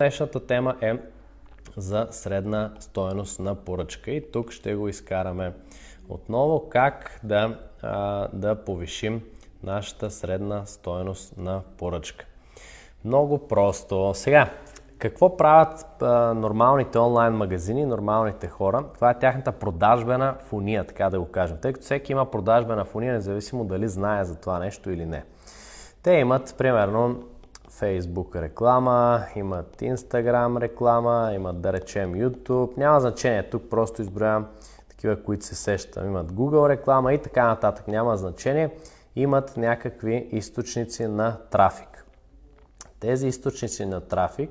Днешната тема е за средна стоеност на поръчка и тук ще го изкараме отново как да, а, да повишим нашата средна стоеност на поръчка. Много просто. Сега, какво правят а, нормалните онлайн магазини, нормалните хора? Това е тяхната продажбена фуния, така да го кажем. Тъй като всеки има продажбена фуния, независимо дали знае за това нещо или не. Те имат, примерно, Facebook реклама, имат Instagram реклама, имат да речем YouTube. Няма значение, тук просто изброявам такива, които се сещам. Имат Google реклама и така нататък. Няма значение. Имат някакви източници на трафик. Тези източници на трафик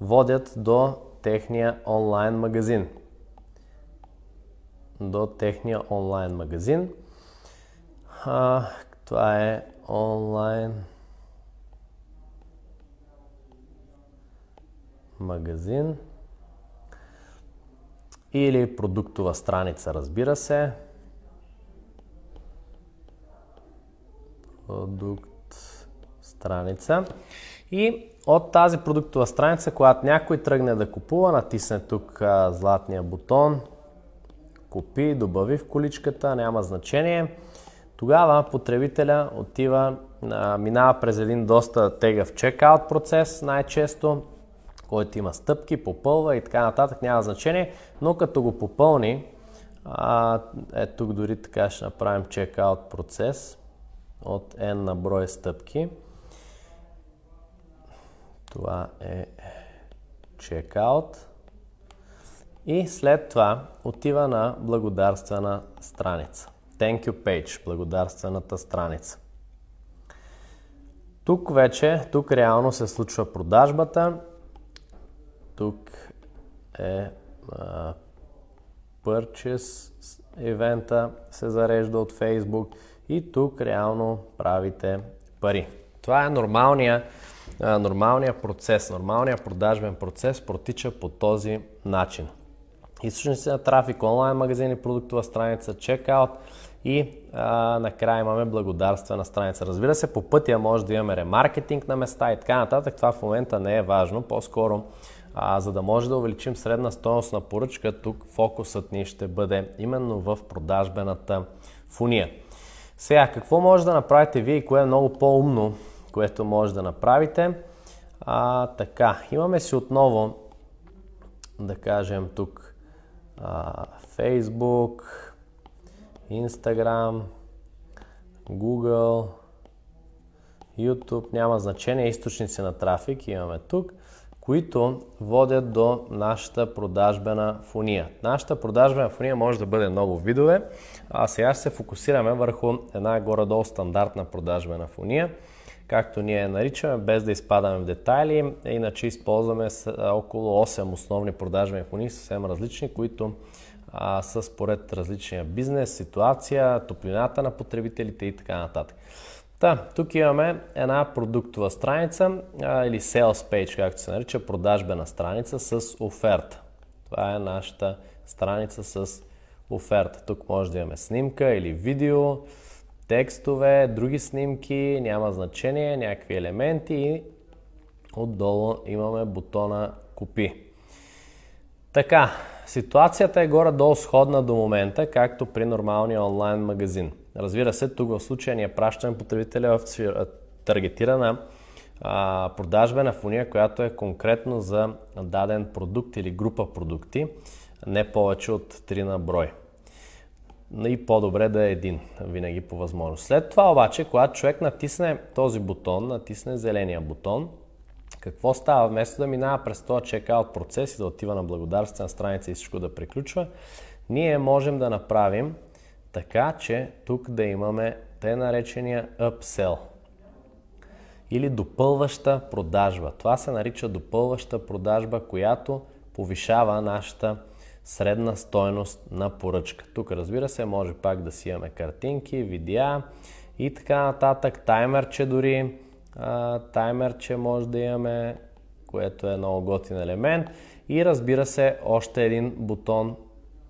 водят до техния онлайн магазин. До техния онлайн магазин. А, това е онлайн магазин или продуктова страница, разбира се. Продукт страница. И от тази продуктова страница, когато някой тръгне да купува, натисне тук а, златния бутон, купи, добави в количката, няма значение. Тогава потребителя отива, а, минава през един доста тегъв чекаут процес най-често, който има стъпки, попълва и така нататък, няма значение, но като го попълни, а, е тук дори така ще направим чекаут процес от n на брой стъпки. Това е чекаут. И след това отива на благодарствена страница. Thank you page, благодарствената страница. Тук вече, тук реално се случва продажбата тук е а, Purchase евента се зарежда от Facebook и тук реално правите пари. Това е нормалния, а, нормалния процес, нормалния продажбен процес протича по този начин. Източници на трафик, онлайн магазини, продуктова страница, чекаут и а, накрая имаме благодарствена страница. Разбира се, по пътя може да имаме ремаркетинг на места и така нататък. Това в момента не е важно. По-скоро а, за да може да увеличим средна стоеност на поръчка, тук фокусът ни ще бъде именно в продажбената фуния. Сега, какво може да направите вие и кое е много по-умно, което може да направите? А, така, имаме си отново, да кажем тук, а, Facebook, Instagram, Google, YouTube, няма значение, източници на трафик имаме тук които водят до нашата продажбена фуния. Нашата продажбена фуния може да бъде много видове, а сега ще се фокусираме върху една горе-долу стандартна продажбена фуния, както ние я наричаме, без да изпадаме в детайли. Иначе използваме около 8 основни продажбени фунии, съвсем различни, които са според различния бизнес, ситуация, топлината на потребителите и така нататък. Та, тук имаме една продуктова страница а, или sales page, както се нарича, продажбена страница с оферта. Това е нашата страница с оферта. Тук може да имаме снимка или видео, текстове, други снимки, няма значение, някакви елементи и отдолу имаме бутона Купи. Така, ситуацията е горе-долу сходна до момента, както при нормалния онлайн магазин. Разбира се, тук в случая ние пращаме потребителя в таргетирана а, продажбена фуния, която е конкретно за даден продукт или група продукти, не повече от 3 на брой. И по-добре да е един, винаги по възможност. След това обаче, когато човек натисне този бутон, натисне зеления бутон, какво става? Вместо да минава през този чекаут процес и да отива на благодарствена страница и всичко да приключва, ние можем да направим така, че тук да имаме те наречения upsell или допълваща продажба. Това се нарича допълваща продажба, която повишава нашата средна стойност на поръчка. Тук разбира се, може пак да си имаме картинки, видеа и така нататък, таймерче дори, а, таймерче може да имаме, което е много готин елемент и разбира се още един бутон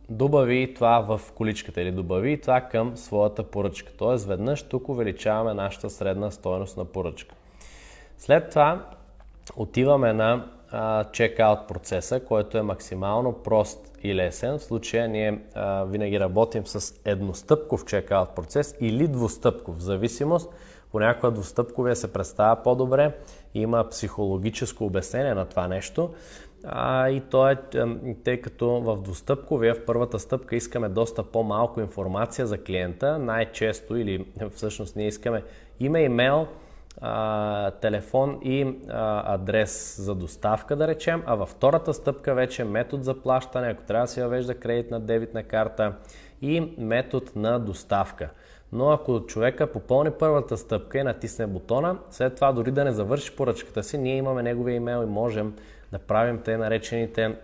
добави това в количката или добави това към своята поръчка. Тоест веднъж тук увеличаваме нашата средна стоеност на поръчка. След това отиваме на чекаут процеса, който е максимално прост и лесен. В случая ние а, винаги работим с едностъпков чекаут процес или двустъпков, в зависимост. Понякога двустъпковия се представя по-добре, има психологическо обяснение на това нещо. А, и то е, тъй като в двустъпковия, в първата стъпка искаме доста по-малко информация за клиента, най-често или всъщност ние искаме име, имейл, а, телефон и а, адрес за доставка, да речем, а във втората стъпка вече метод за плащане, ако трябва да се въвежда кредитна дебитна карта и метод на доставка. Но ако човека попълни първата стъпка и натисне бутона, след това дори да не завърши поръчката си, ние имаме неговия имейл и можем да правим те наречените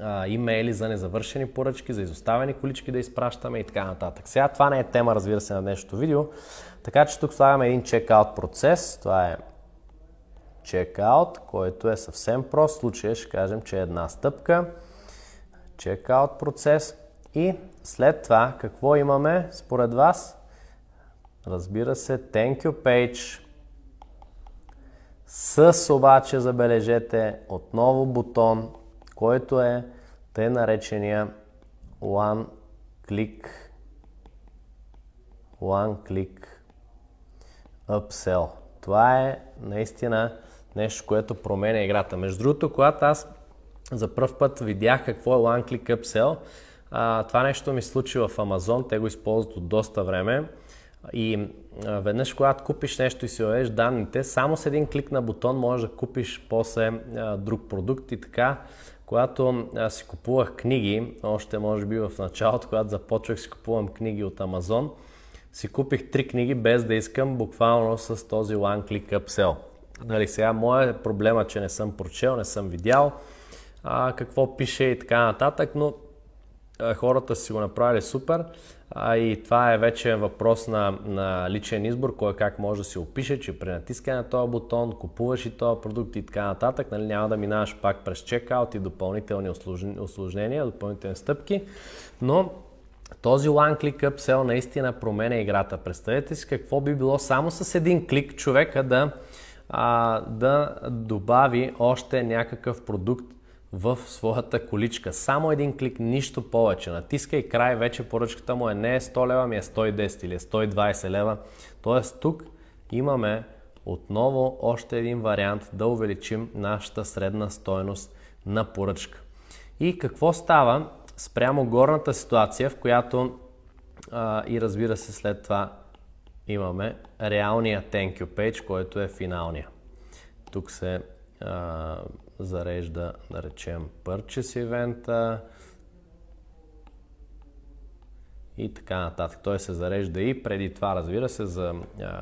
а, имейли за незавършени поръчки, за изоставени колички да изпращаме и така нататък. Сега това не е тема, разбира се, на днешното видео, така че тук слагаме един чекаут процес. Това е чекаут, който е съвсем прост. В случая ще кажем, че е една стъпка. Чекаут процес. И след това какво имаме според вас? Разбира се, thank you page. С обаче, забележете, отново бутон, който е тъй наречения one click one click upsell. Това е наистина нещо, което променя играта. Между другото, когато аз за първ път видях какво е One Click Upsell, а, това нещо ми случи в Amazon, те го използват от доста време. И веднъж, когато купиш нещо и си въведеш данните, само с един клик на бутон можеш да купиш после друг продукт и така. Когато а, си купувах книги, още може би в началото, когато започвах си купувам книги от Amazon, си купих три книги без да искам, буквално с този One Click Upsell. Нали, сега моят проблема, че не съм прочел, не съм видял а, какво пише и така нататък, но а, хората си го направили супер и това е вече въпрос на, на личен избор, кой как може да си опише, че при натискане на този бутон купуваш и този продукт и така нататък, нали, няма да минаваш пак през чекаут и допълнителни осложнения, допълнителни стъпки, но този One Click Upsell наистина променя играта. Представете си какво би било само с един клик човека да, а, да добави още някакъв продукт в своята количка. Само един клик, нищо повече. Натиска и край, вече поръчката му е не 100 лева, ми е 110 или 120 е лева. Тоест тук имаме отново още един вариант да увеличим нашата средна стойност на поръчка. И какво става? спрямо горната ситуация, в която а, и разбира се след това имаме реалния thank you page, който е финалния. Тук се а, зарежда, да речем, purchase event и така нататък. Той се зарежда и преди това, разбира се, за, а,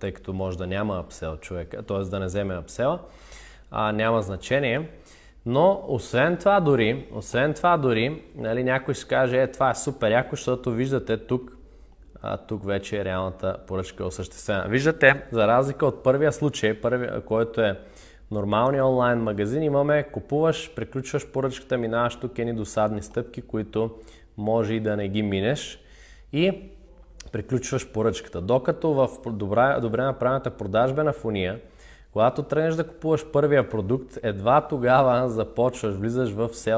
тъй като може да няма апсел човека, т.е. да не вземе апсела, а, няма значение. Но освен това дори, освен това дори, нали, някой ще каже, е, това е супер яко, защото виждате тук, а, тук вече е реалната поръчка е осъществена. Виждате, за разлика от първия случай, първия, който е нормалния онлайн магазин, имаме купуваш, приключваш поръчката, минаваш тук едни досадни стъпки, които може и да не ги минеш и приключваш поръчката. Докато в добра, добре направената продажбена фуния, когато тръгнеш да купуваш първия продукт, едва тогава започваш, влизаш в Sales